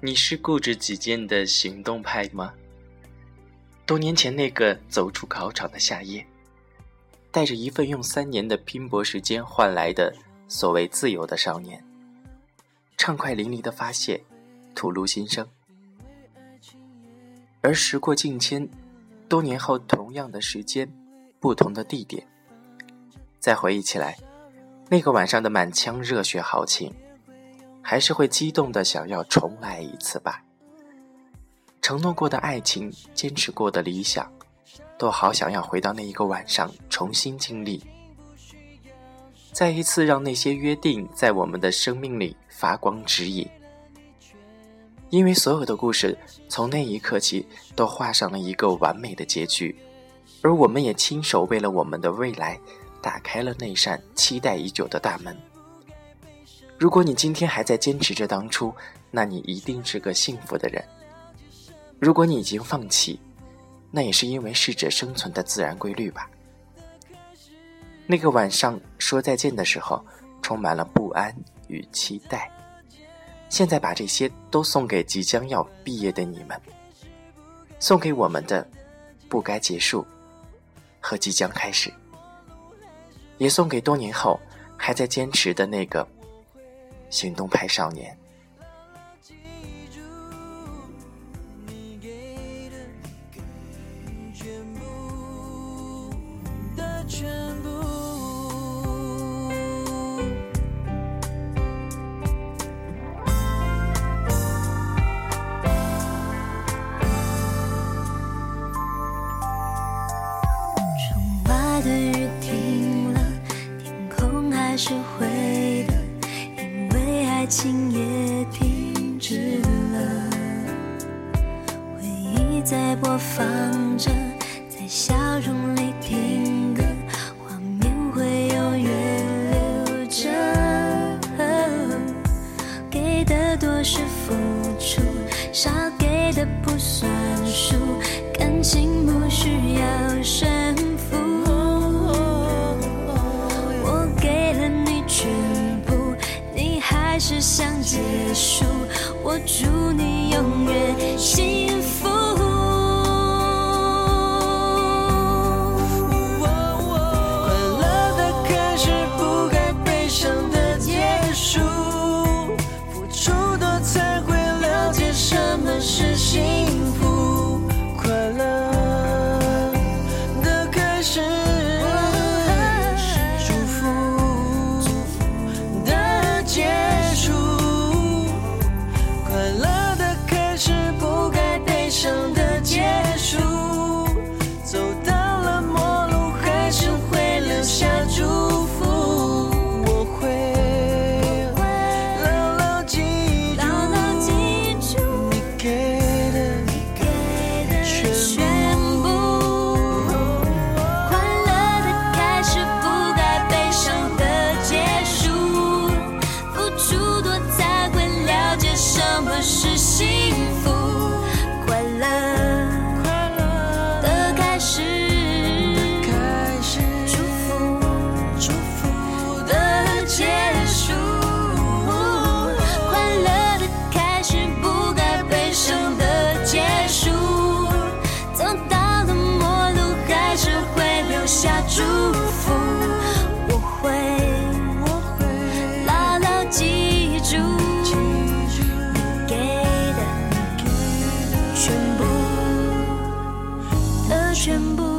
你是固执己见的行动派吗？多年前那个走出考场的夏夜，带着一份用三年的拼搏时间换来的所谓自由的少年，畅快淋漓的发泄，吐露心声。而时过境迁，多年后同样的时间，不同的地点，再回忆起来，那个晚上的满腔热血豪情。还是会激动的，想要重来一次吧。承诺过的爱情，坚持过的理想，都好想要回到那一个晚上重新经历，再一次让那些约定在我们的生命里发光指引。因为所有的故事从那一刻起都画上了一个完美的结局，而我们也亲手为了我们的未来打开了那扇期待已久的大门。如果你今天还在坚持着当初，那你一定是个幸福的人。如果你已经放弃，那也是因为适者生存的自然规律吧。那个晚上说再见的时候，充满了不安与期待。现在把这些都送给即将要毕业的你们，送给我们的不该结束和即将开始，也送给多年后还在坚持的那个。行动派少年。的雨停了，天空还是灰情也停止了，回忆在播放着，在笑容里听歌，画面会永远留着。给的多是付出，少给的不算数，感情不需要胜还是想结束，我祝你永远幸全部